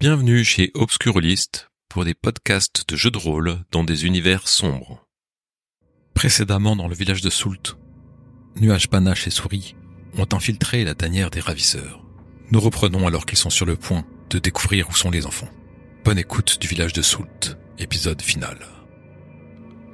Bienvenue chez Obscurlist pour des podcasts de jeux de rôle dans des univers sombres. Précédemment dans le village de Soult, Nuage Panache et Souris ont infiltré la tanière des ravisseurs. Nous reprenons alors qu'ils sont sur le point de découvrir où sont les enfants. Bonne écoute du village de Soult, épisode final.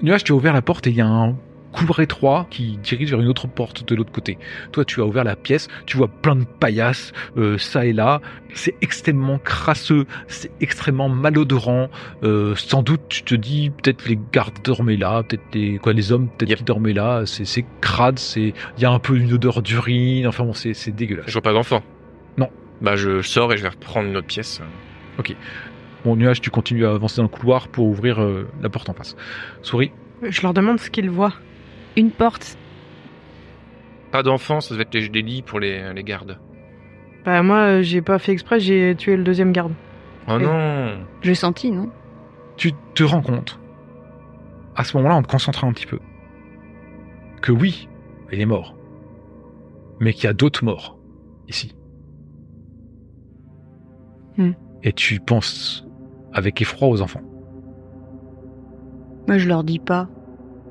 Nuage, tu as ouvert la porte et il y a un couloir étroit qui dirige vers une autre porte de l'autre côté. Toi, tu as ouvert la pièce, tu vois plein de paillasses, euh, ça et là. C'est extrêmement crasseux, c'est extrêmement malodorant. Euh, sans doute, tu te dis, peut-être les gardes dormaient là, peut-être les, quoi, les hommes, peut-être Yep. qui dormaient là. C'est, c'est crade, c'est, il y a un peu une odeur d'urine. Enfin bon, c'est, c'est dégueulasse. Je vois pas d'enfant. Non. Bah je sors et je vais reprendre une autre pièce. Bon, Nuage, tu continues à avancer dans le couloir pour ouvrir euh, la porte en face. Souris, Je leur demande ce qu'ils voient. Une porte. Pas d'enfants, ça devait être les, des lits pour les, les gardes. Bah moi, euh, j'ai pas fait exprès, j'ai tué le deuxième garde. Oh non J'ai senti, non? Tu te rends compte, à ce moment-là, en te concentrant un petit peu, que oui, il est mort, mais qu'il y a d'autres morts ici. Hmm. Et tu penses avec effroi aux enfants. Moi, je leur dis pas.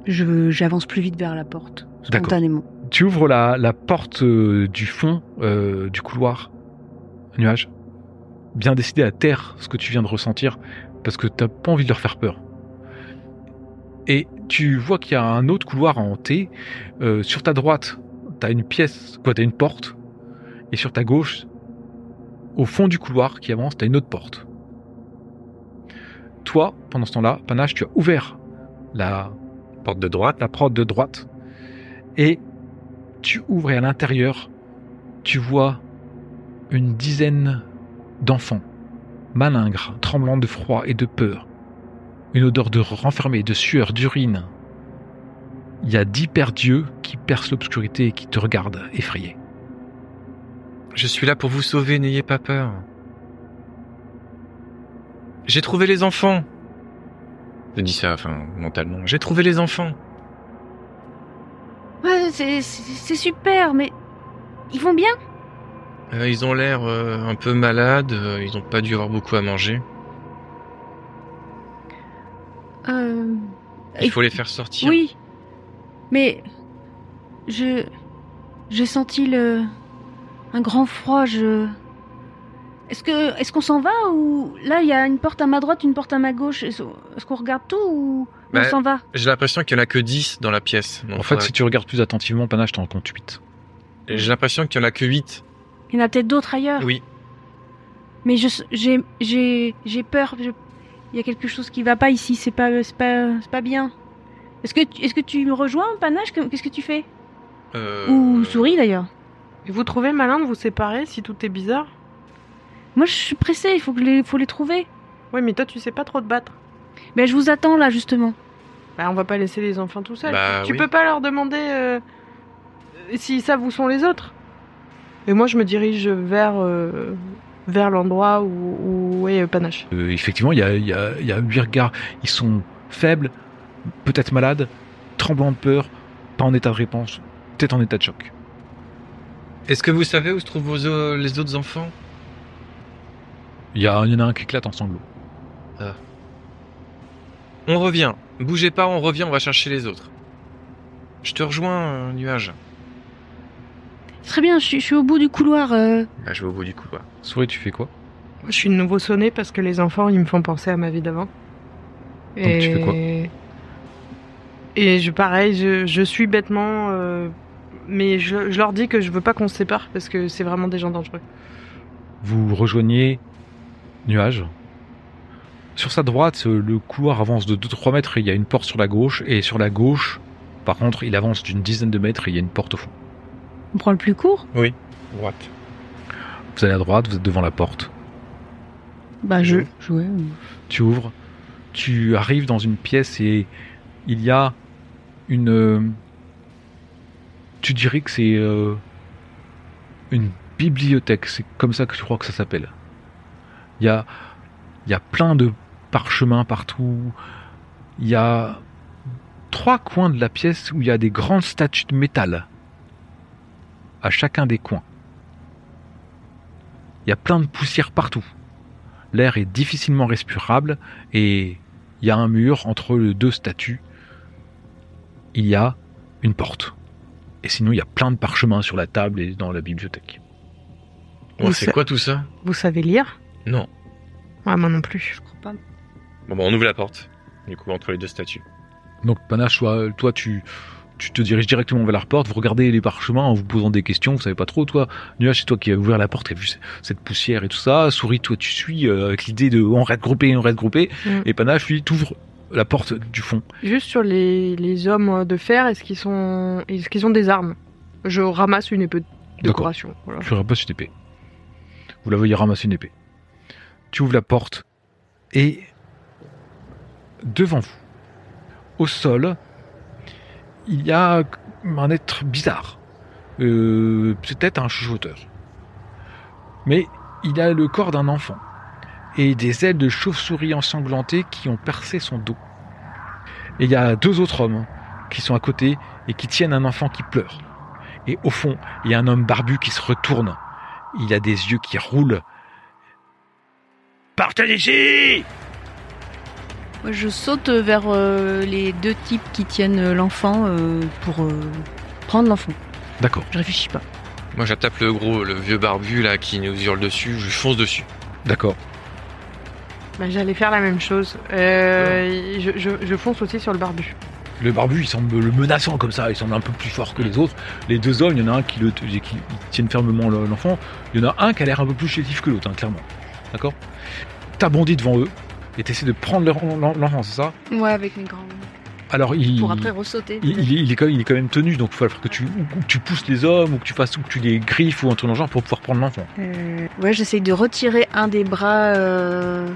Je j'avance plus vite vers la porte, spontanément. Tu ouvres la, la porte euh, du fond euh, du couloir, nuage, bien décidé à taire ce que tu viens de ressentir, parce que t'as pas envie de leur faire peur. Et tu vois qu'il y a un autre couloir à hanter. Euh, sur ta droite, t'as une pièce, quoi, t'as une porte, et sur ta gauche, au fond du couloir qui avance, t'as une autre porte. Toi, pendant ce temps-là, Panache, tu as ouvert la Porte de droite. la prod de droite et tu ouvres et à l'intérieur tu vois une dizaine d'enfants malingres tremblants de froid et de peur une odeur de renfermé de sueur d'urine il y a dix paires d'yeux qui percent l'obscurité et qui te regardent effrayé Je suis là pour vous sauver, n'ayez pas peur. J'ai trouvé les enfants. Je dis ça, enfin, mentalement. J'ai trouvé les enfants. Ouais, c'est super, mais ils vont bien? Euh, ils ont l'air euh, un peu malades, euh, ils ont pas dû avoir beaucoup à manger. euh... Il Et- faut les faire sortir. Oui, mais je j'ai senti le un grand froid. Je est-ce que est-ce qu'on s'en va ou là il y a une porte à ma droite, une porte à ma gauche? Est-ce qu'on regarde tout ou on s'en va? J'ai l'impression qu'il y en a que 10 dans la pièce. Donc, en fait faudrait- si tu regardes plus attentivement Panache t'en comptes 8 J'ai l'impression qu'il y en a que 8. Il y en a peut-être d'autres ailleurs. Oui. Mais je j'ai j'ai j'ai peur. je- Il y a quelque chose qui va pas ici. C'est pas c'est pas c'est pas bien. Est-ce que tu- est-ce que tu me rejoins, Panache? Qu'est-ce que tu fais? Euh, Ou souris d'ailleurs. Et vous trouvez malin de vous séparer si tout est bizarre? Moi je suis pressée. Il faut que les faut les trouver. Oui, mais toi tu sais pas trop te battre. Ben je vous attends là justement. Bah on va pas laisser les enfants tout seuls. Bah, tu oui. peux pas leur demander euh, s'ils savent où sont les autres. Et moi je me dirige vers euh, vers l'endroit où, où est euh, Panache. Euh, effectivement il y a, il y, a, y a huit regards ils sont faibles peut-être malades tremblants de peur pas en état de réponse peut-être en état de choc Est-ce que vous savez où se trouvent vos, euh, les autres enfants? Il y, en a un qui éclate en sanglots On revient. Bougez pas, on revient, on va chercher les autres. Je te rejoins, euh, Nuage. Très bien. Je suis, je suis au bout du couloir. euh. Bah, je vais au bout du couloir. Souris tu fais quoi? Moi, je suis de nouveau sonnée parce que les enfants ils me font penser à ma vie d'avant. tu fais quoi? Et je pareil, je, je suis bêtement, euh, mais je, je leur dis que je veux pas qu'on se sépare parce que c'est vraiment des gens dangereux. Vous rejoignez Nuage. Sur sa droite, le couloir avance de 2-3 mètres et il y a une porte sur la gauche. Et sur la gauche, par contre, il avance d'une dizaine de mètres et il y a une porte au fond. On prend le plus court? Droite. Vous allez à droite, vous êtes devant la porte. Bah je je ouais. Tu ouvres, tu arrives dans une pièce et il y a une... Tu dirais que c'est euh, une bibliothèque, c'est comme ça que tu crois que ça s'appelle. Il y a, il y a plein de parchemins partout. Il y a trois coins de la pièce où il y a des grandes statues de métal à chacun des coins. Il y a plein de poussière partout. L'air est difficilement respirable et il y a un mur entre les deux statues. Il y a une porte. Et sinon, il y a plein de parchemins sur la table et dans la bibliothèque. Oh, c'est sa- quoi tout ça? Vous savez lire? Non. Ouais, moi non plus. Je crois pas. Bon, bah, on ouvre la porte. Du coup, entre les deux statues. Donc, Panache, toi, toi, tu, tu te diriges directement vers la porte, vous regardez les parchemins en vous posant des questions, vous savez pas trop. Toi, Nuage, c'est toi qui as ouvert la porte, qui a vu cette poussière et tout ça. Souris, toi, tu suis euh, avec l'idée de on reste groupé, on reste groupé. Mm. Et Panache, lui, t'ouvre la porte du fond. Juste sur les, les hommes de fer, est-ce qu'ils sont, est-ce qu'ils ont des armes? Je ramasse une épée de décoration. Voilà. Tu ramasses une épée. Vous la voyez ramasser une épée. Tu ouvres la porte et devant vous, au sol, il y a un être bizarre. Euh, Peut-être un chuchoteur. Mais il a le corps d'un enfant et des ailes de chauve-souris ensanglantées qui ont percé son dos. Et il y a deux autres hommes qui sont à côté et qui tiennent un enfant qui pleure. Et au fond, il y a un homme barbu qui se retourne. Il a des yeux qui roulent. Partez d'ici Moi, je saute vers euh, les deux types qui tiennent euh, l'enfant euh, pour euh, prendre l'enfant. D'accord. Je réfléchis pas. Moi, j'attape le gros, le vieux barbu là qui nous hurle dessus. Je lui fonce dessus. D'accord. Bah, J'allais faire la même chose. Euh, je, je, je fonce aussi sur le barbu. Le barbu, il semble le menaçant comme ça. Il semble un peu plus fort que les autres. Les deux hommes, il y en a un qui, le, qui qui tiennent fermement le- l'enfant. Il y en a un qui a l'air un peu plus chétif que l'autre, hein, clairement. D'accord T'as bondi devant eux et t'essaies de prendre leur- l'enfant, c'est ça? Ouais, avec mes grands. Alors, il, Pour après ressauter. il, il est, il est quand même, il est quand même tenu, donc il falloir que tu, ou que tu pousses les hommes, ou que tu fasses, ou que tu les griffes, ou un truc dans le genre pour pouvoir prendre l'enfant. Euh, ouais, j'essaye de retirer un des bras euh,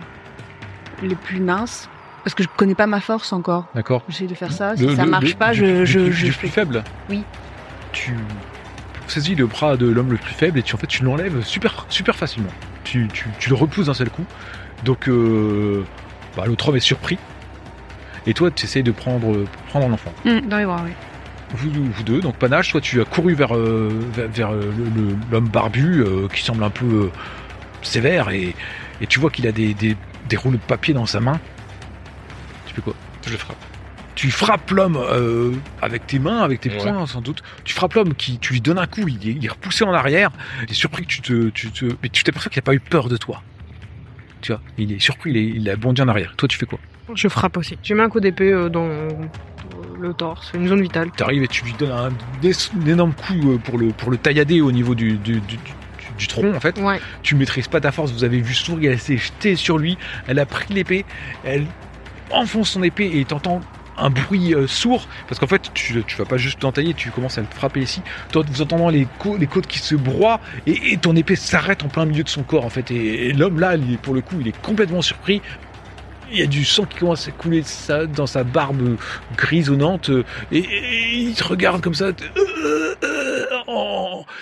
les plus minces. Parce que je connais pas ma force encore. D'accord J'essaie de faire ça. Si Le- ça le- marche le- pas, du- je, du, je, du plus faible? Oui. Tu saisis le bras de l'homme le plus faible et tu en fait tu l'enlèves super super facilement. Tu, tu, tu le repousses d'un seul coup. Donc euh, bah, l'autre homme est surpris. Et toi tu essayes de prendre prendre l'enfant. Hum, dans les bras, oui. Vous, vous deux, donc Panache, toi tu as couru vers, euh, vers, vers, euh, l'homme barbu euh, qui semble un peu euh, sévère et, et tu vois qu'il a des, des, des rouleaux de papier dans sa main. Tu fais quoi? Je le frappe. Tu frappes l'homme euh, avec tes mains, avec tes Ouais. poings sans doute. Tu frappes l'homme qui, tu lui donnes un coup, il est, il est repoussé en arrière. Tu es surpris que tu te, tu te, mais tu t'aperçois qu'il n'a pas eu peur de toi. Tu vois, il est surpris, il, est, il a bondi en arrière. Toi, tu fais quoi? Je frappe aussi. Je mets un coup d'épée euh, dans le torse, une zone vitale. Tu arrives et tu lui donnes un, un énorme coup euh, pour le, pour le taillader au niveau du, du, du, du- du tronc en fait. Ouais. Tu maîtrises pas ta force. Vous avez vu Souris, elle s'est jetée sur lui. Elle a pris l'épée. Elle enfonce son épée et t'entends un bruit euh, sourd parce qu'en fait tu, tu vas pas juste l'entailler, tu commences à le frapper ici. Vous entendant les, cô- les côtes qui se broient et, ton épée s'arrête en plein milieu de son corps en fait. Et, l'homme là, il pour le coup, il est complètement surpris. Il y a du sang qui commence à couler sa- dans sa barbe grisonnante euh, et, il te regarde comme ça. Euh.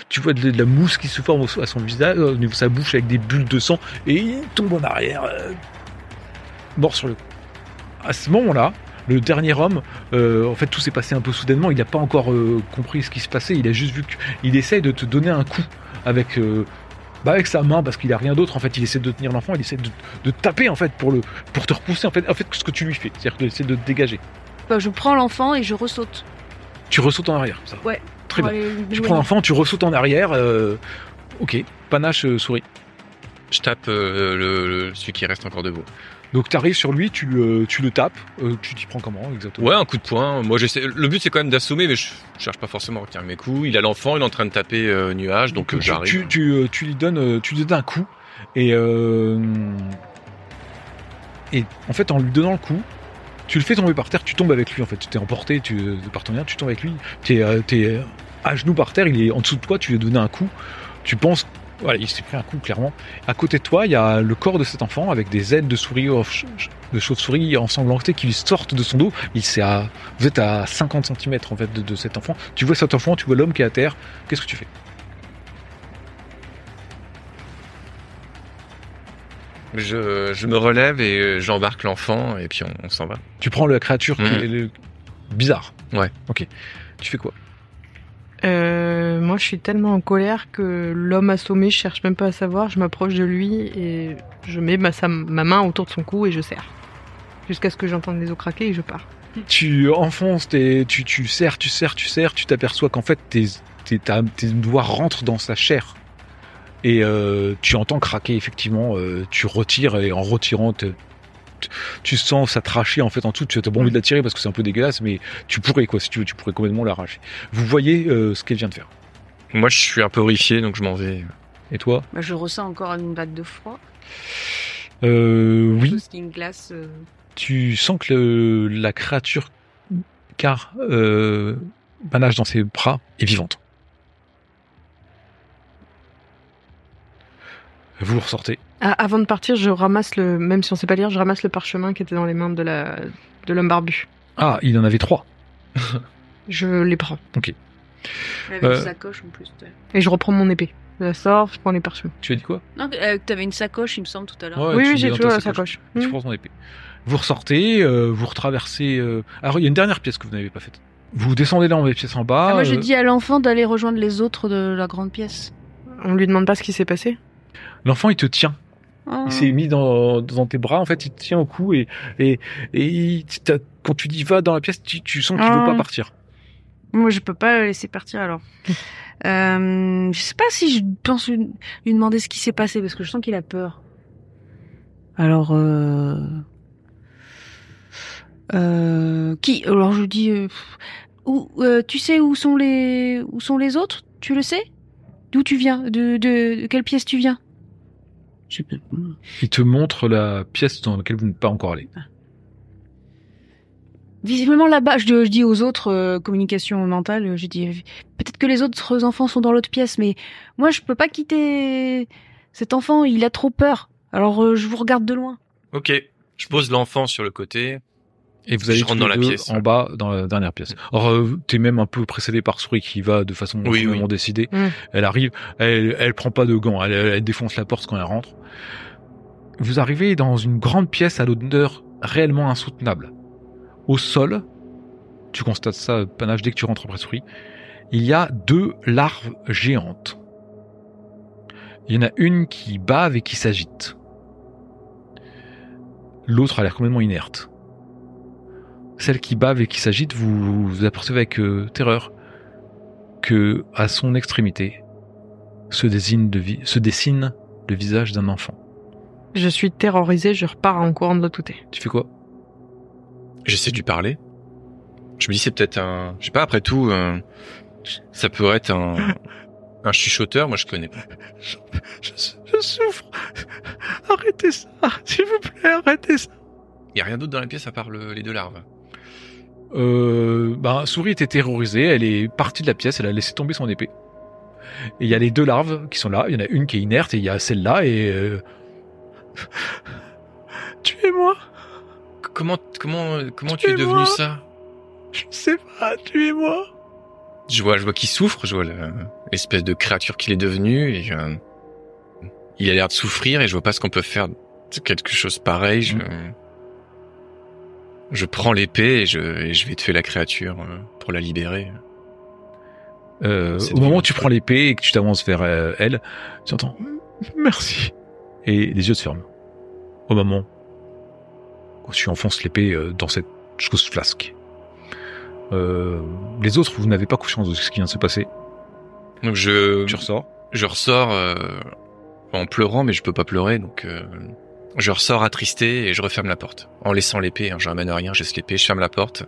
Tu vois de, la mousse qui se forme au- à son visage, au sa bouche avec des bulles de sang et il tombe en arrière, mort sur le coup. À ce moment-là, le dernier homme, euh, en fait, tout s'est passé un peu soudainement. Il n'a pas encore euh, compris ce qui se passait. Il a juste vu qu'il essaye de te donner un coup avec, euh, bah, avec sa main parce qu'il a rien d'autre. En fait, il essaie de tenir l'enfant. Il essaie de, de taper en fait pour le pour te repousser. En fait, en fait, ce que tu lui fais, c'est-à-dire d'essayer de te dégager. Bah, je prends l'enfant et je ressaute. Tu ressautes en arrière. Ça. Ouais. Très bien. Tu prends l'enfant, tu ressautes en arrière. ok. Panache souris. Je tape euh, le, le- celui qui reste encore debout. Donc tu arrives sur lui, tu, le- tu le tapes. Euh, tu t'y prends comment exactement? Ouais, un coup de poing. Moi, j'essaie. Le but, c'est quand même d'assommer, mais je je cherche pas forcément à retenir mes coups. Il a l'enfant, il est en train de taper euh, nuage, donc tu, j'arrive. tu, tu, tu lui donnes, tu lui donnes un coup et et en fait en lui donnant le coup, tu le fais tomber par terre, tu tombes avec lui en fait, tu t'es emporté tu, par ton lien, tu tombes avec lui, t'es euh, à genoux par terre, il est en dessous de toi, tu lui as donné un coup, tu penses voilà, il s'est pris un coup clairement. À côté de toi, il y a le corps de cet enfant avec des ailes de souris de chauve-souris ensanglantées qui lui sortent de son dos. Il s'est à, vous êtes à 50 cm en fait de, de cet enfant. Tu vois cet enfant, tu vois l'homme qui est à terre. Qu'est-ce que tu fais? Je, je me relève et euh, j'embarque l'enfant, et puis on, on s'en va. Tu prends la créature qui Mhm. est le- bizarre. Ouais. Ok. Tu fais quoi? Euh, moi, je suis tellement en colère que l'homme assommé, je cherche même pas à savoir. Je m'approche de lui et je mets ma, main autour de son cou et je serre. Jusqu'à ce que j'entende les os craquer et je pars. Tu enfonces, tes, tu, tu serres, tu serres, tu serres, tu t'aperçois qu'en fait tes, doigts rentrent dans sa chair. Et euh, tu entends craquer effectivement, euh, tu retires et en retirant, tu- sens ça tracher en fait en tout. Tu as pas envie de la tirer parce que c'est un peu dégueulasse, mais tu pourrais quoi si tu veux, tu pourrais complètement l'arracher. Vous voyez euh, ce qu'elle vient de faire. Moi, je suis un peu horrifié, donc je m'en vais. Et toi? Bah, je ressens encore une vague de froid. euh, Oui. Tout ce qui me glace. euh, Tu sens que le- la créature, car euh, Panache dans ses bras, est vivante. Vous ressortez. Ah, avant de partir, je ramasse le, même si on sait pas lire, je ramasse le parchemin qui était dans les mains de la, de l'homme barbu. Ah, il en avait trois. Je les prends. Avec Euh. une sacoche en plus. Et je reprends mon épée. Je la sors, je prends les parchemins. Tu as dit quoi? Non, euh, t'avais une sacoche, il me semble, tout à l'heure. Ouais, oui, tu oui, j'ai toujours ta la sacoche. Tu Hmm. prends ton épée. Vous ressortez, euh, vous retraversez. euh, Alors, il y a une dernière pièce que vous n'avez pas faite. Vous descendez dans les pièces en bas. Ah, moi, je euh, dis à l'enfant d'aller rejoindre les autres de la grande pièce. On lui demande pas ce qui s'est passé. L'enfant, il te tient. Oh. Il s'est mis dans, dans tes bras, en fait, il te tient au cou et, et, et il- t'as- quand tu dis va dans la pièce, tu, tu sens qu'il veut Ah. pas partir. Moi, je peux pas le laisser partir alors. Euh, je sais pas si je pense lui, lui demander ce qui s'est passé parce que je sens qu'il a peur. Alors, euh... Euh, qui Alors je dis, euh, où, euh, tu sais où sont les où sont les autres? Tu le sais? D'où tu viens? De, de, de quelle pièce tu viens? Je peux- Il te montre la pièce dans laquelle vous n'êtes pas encore allé. Visiblement là-bas, je, dis- je dis aux autres euh, communication mentale, je dis euh, peut-être que les autres enfants sont dans l'autre pièce, mais moi je peux pas quitter cet enfant, il a trop peur. Alors euh, je vous regarde de loin. Ok. Je pose l'enfant sur le côté. Et vous allez Je rentre tous dans la pièce, en ouais. bas dans la dernière pièce. Alors euh, t'es même un peu précédé par Souris qui va de façon oui. décidée. Mm. Elle arrive, elle, elle prend pas de gants, elle, elle défonce la porte quand elle rentre. Vous arrivez dans une grande pièce à l'odeur réellement insoutenable. Au sol, tu constates ça, panache, dès que tu rentres après Souris, il y a deux larves géantes. Il y en a une qui bave et qui s'agite. L'autre a l'air complètement inerte. Celle qui bave et qui s'agite, vous, vous apercevez avec euh, terreur que à son extrémité se, désigne de se dessine le visage d'un enfant. Je suis terrorisée, je repars en courant de l'autre côté. Tu fais quoi? J'essaie de lui parler. Je me dis c'est peut-être un, je sais pas. Après tout, euh, ça peut être un, un chuchoteur. Moi, je connais pas. je, je souffre. Arrêtez ça, s'il vous plaît, arrêtez ça. Il y a rien d'autre dans la pièce à part le- les deux larves. Euh, ben, Souris était terrorisée, elle est partie de la pièce, elle a laissé tomber son épée. Et il y a les deux larves qui sont là, il y en a une qui est inerte et il y a celle-là et... Euh... Tuez-moi Comment, comment, comment tu es devenu ça? Je sais pas, tuez-moi Je vois, je vois qu'il souffre. Je vois le- l'espèce de créature qu'il est devenu et euh, il a l'air de souffrir et je vois pas ce qu'on peut faire de quelque chose pareil. Je, Mm. Je prends l'épée et je, et je vais tuer la créature euh, pour la libérer. Euh, C'est au moment où tu prends l'épée et que tu t'avances vers euh, elle, tu entends merci et les yeux se ferment. Au moment où tu enfonces l'épée euh, dans cette chose flasque. Euh, les autres, vous n'avez pas conscience de ce qui vient de se passer. Donc je, Tu ressors. je ressors euh, en pleurant, mais je peux pas pleurer, donc euh, je ressors attristé et je referme la porte en laissant l'épée. Hein, je ramène rien, je laisse l'épée, je ferme la porte,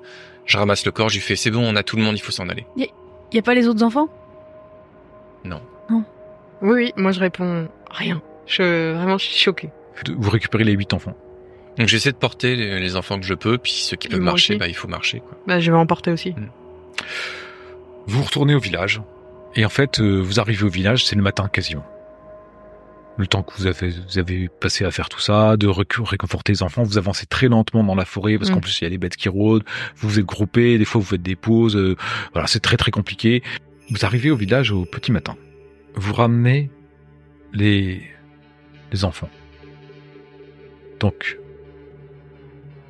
je ramasse le corps, je lui fais c'est bon, on a tout le monde, il faut s'en aller. Y a pas les autres enfants? Oui, oui, moi je réponds rien. Je, vraiment, je suis choquée. Vous récupérez les huit enfants. Donc j'essaie de porter les, les enfants que je peux, puis ceux qui peuvent marcher, aussi. bah il faut marcher. Quoi. Bah, je vais emporter aussi. Vous retournez au village et en fait, euh, vous arrivez au village, c'est le matin quasiment. Le temps que vous avez, vous avez passé à faire tout ça, de réconforter les enfants, vous avancez très lentement dans la forêt parce Mm. qu'en plus il y a les bêtes qui rôdent, vous vous êtes groupés, des fois vous faites des pauses, euh, voilà, c'est très très compliqué. Vous arrivez au village au petit matin. Vous ramenez les, les enfants. Donc,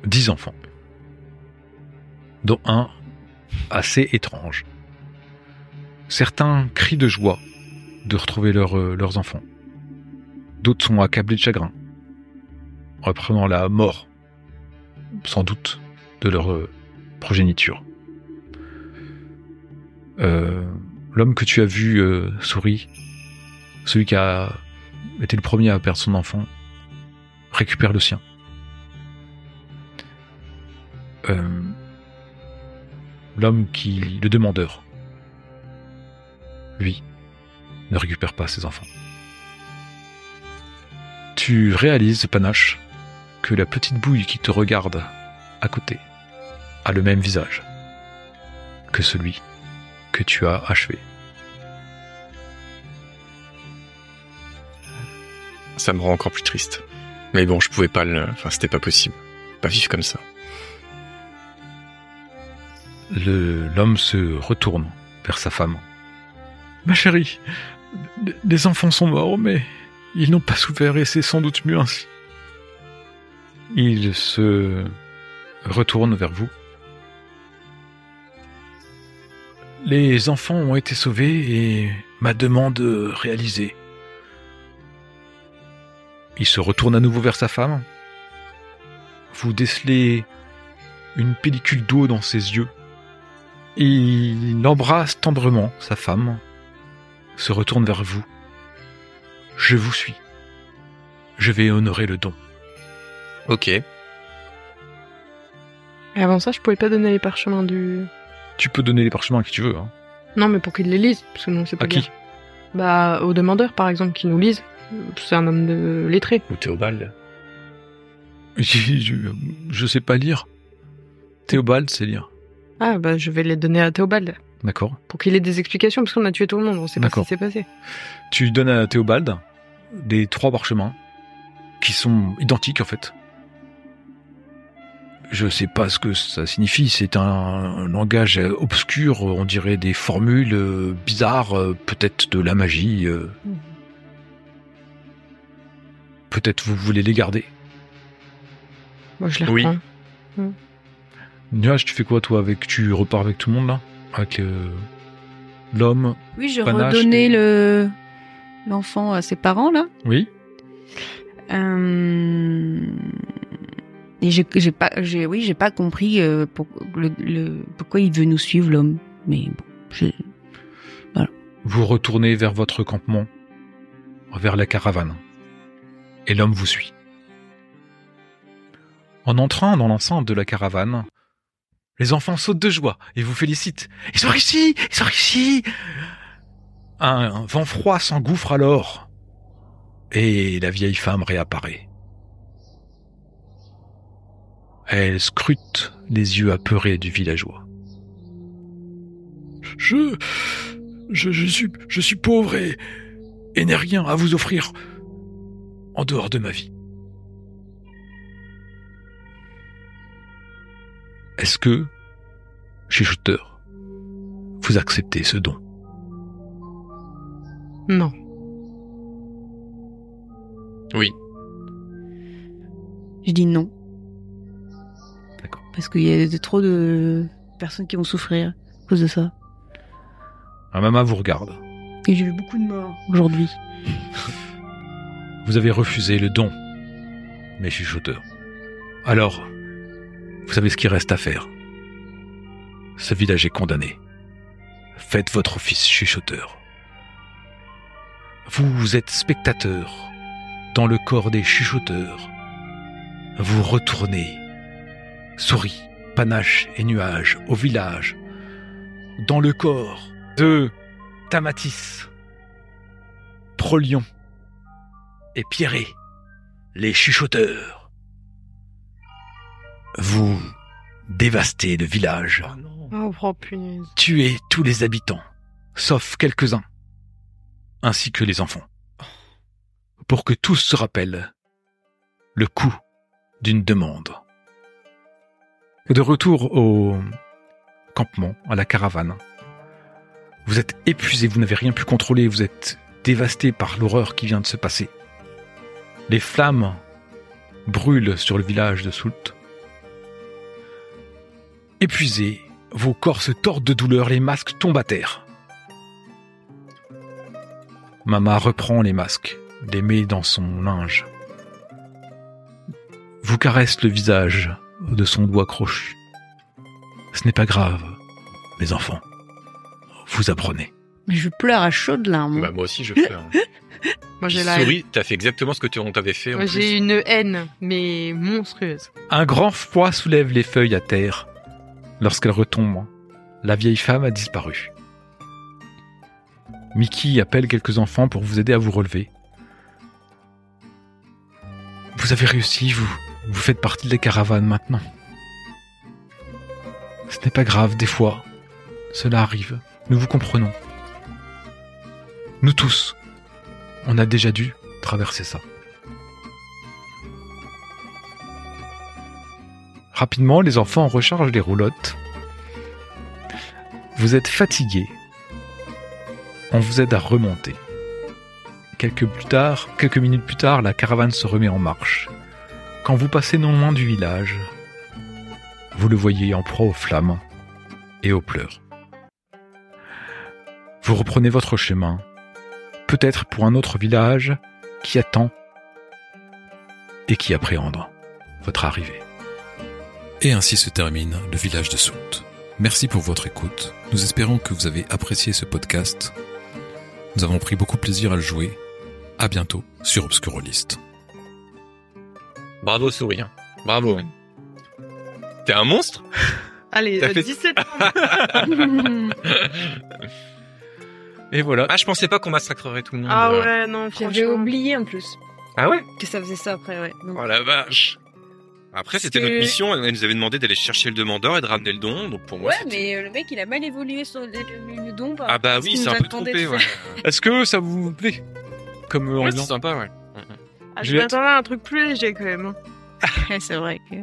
dix enfants. Dont un assez étrange. Certains crient de joie de retrouver leur, euh, leurs enfants. D'autres sont accablés de chagrin, reprenant la mort, sans doute, de leur euh, progéniture. Euh, L'homme que tu as vu euh, sourit, celui qui a été le premier à perdre son enfant, récupère le sien. L'homme qui, le demandeur, lui, ne récupère pas ses enfants. Tu réalises, Panache, que la petite bouille qui te regarde à côté a le même visage que celui que tu as achevé. Ça me rend encore plus triste. Mais bon, je pouvais pas le, enfin, c'était pas possible. Pas vivre comme ça. Le- L'homme se retourne vers sa femme. Ma chérie, les enfants sont morts, mais ils n'ont pas souffert et c'est sans doute mieux ainsi. Il se retourne vers vous. Les enfants ont été sauvés et ma demande réalisée. Il se retourne à nouveau vers sa femme. Vous décelez une pellicule d'eau dans ses yeux. Il embrasse tendrement sa femme, se retourne vers vous. Je vous suis. Je vais honorer le don. Ok. Et avant ça, je pouvais pas donner les parchemins du. Tu peux donner les parchemins à qui tu veux. Hein. Non, mais pour qu'il les lise, parce que non, c'est pas À qui? Bien. Bah, au demandeur, par exemple, qui nous lise. C'est un homme de lettré. Ou Théobald. je, je, je sais pas lire. Théobald sait lire. Ah, bah, je vais les donner à Théobald. D'accord. Pour qu'il ait des explications, parce qu'on a tué tout le monde, on sait pas ce qui s'est passé. Tu donnes à Théobald des trois parchemins qui sont identiques en fait. Je sais pas ce que ça signifie, c'est un, un langage obscur, on dirait des formules euh, bizarres, euh, peut-être de la magie. euh. Peut-être vous voulez les garder. Moi, je les Oui. reprends. Nuage, tu fais quoi toi avec Tu repars avec tout le monde là? Avec euh, l'homme Oui, je redonnais et- le l'enfant à ses parents là. Oui Euh, Et j'ai pas, j'ai oui, j'ai pas compris euh, pour, le, le- pourquoi il veut nous suivre l'homme. Mais bon, j'ai- Vous retournez vers votre campement, vers la caravane. Et l'homme vous suit. En entrant dans l'enceinte de la caravane, les enfants sautent de joie et vous félicitent. Ils sont ici Ils sont ici Un vent froid s'engouffre alors. Et la vieille femme réapparaît. Elle scrute les yeux apeurés du villageois. Je, je, je suis, je suis pauvre et, et n'ai rien à vous offrir en dehors de ma vie. Est-ce que, chuchoteur, vous acceptez ce don? Non. Oui. je dis non. D'accord. Parce qu'il y a de- trop de personnes qui vont souffrir à cause de ça. Un maman vous regarde. Et j'ai vu beaucoup de morts aujourd'hui. Vous avez refusé le don, mes chuchoteurs. Alors, vous savez ce qu'il reste à faire. Ce village est condamné. Faites votre office chuchoteur. Vous êtes spectateur dans le corps des chuchoteurs. Vous retournez, souris, panache et nuages au village, dans le corps de Tamatis, Prolion et Pierré, les chuchoteurs. Vous dévastez le village, Oh, oh punaise. tuez tous les habitants, sauf quelques-uns, ainsi que les enfants, pour que tous se rappellent le coût d'une demande. De retour au campement, à la caravane, vous êtes épuisé, vous n'avez rien pu contrôler, vous êtes dévasté par l'horreur qui vient de se passer. Les flammes brûlent sur le village de Soult. Épuisés, vos corps se tordent de douleur, les masques tombent à terre. Mama reprend les masques, les met dans son linge. Vous caresse le visage de son doigt crochu. Ce n'est pas grave, mes enfants. Vous apprenez. Mais je pleure à chaudes larmes. Bah, moi aussi, je pleure. Moi j'ai la haine. Souris, t'as fait exactement ce que tu- on t'avait fait. Moi, j'ai une haine, mais monstrueuse. Un grand froid soulève les feuilles à terre. Lorsqu'elles retombent, la vieille femme a disparu. Mickey appelle quelques enfants pour vous aider à vous relever. Vous avez réussi, vous. Vous faites partie de la caravane maintenant. Ce n'est pas grave, des fois. Cela arrive. Nous vous comprenons. Nous tous. On a déjà dû traverser ça. Rapidement, les enfants rechargent les roulottes. Vous êtes fatigués. On vous aide à remonter. Quelques, plus tard, quelques minutes plus tard, la caravane se remet en marche. Quand vous passez non loin du village, vous le voyez en proie aux flammes et aux pleurs. Vous reprenez votre chemin, peut-être pour un autre village qui attend et qui appréhende votre arrivée. Et ainsi se termine le village de Soult. Merci pour votre écoute. Nous espérons que vous avez apprécié ce podcast. Nous avons pris beaucoup de plaisir à le jouer. À bientôt sur Obscurolist. Bravo, Souris. hein. Bravo. hein. T'es un monstre Allez, T'as euh, fait- 17 ans. Et voilà. Ah, je pensais pas qu'on massacrerait tout le monde. Ah ouais, non, J'avais oublié en plus Ah ouais que ça faisait ça après, ouais. Donc, Oh la vache. Après, c'était que- notre mission. Elle nous avait demandé d'aller chercher le demandeur et de ramener le don. Donc pour moi, ouais, mais euh, le mec il a mal évolué sur le, le- le don. Ah bah oui, c'est un peu trompé, ouais. Est-ce que ça vous plaît Comme euh, Ouais, c'est sympa, ouais. Ah, je Juliette m'attendais à un truc plus léger quand même. hein. c'est vrai que.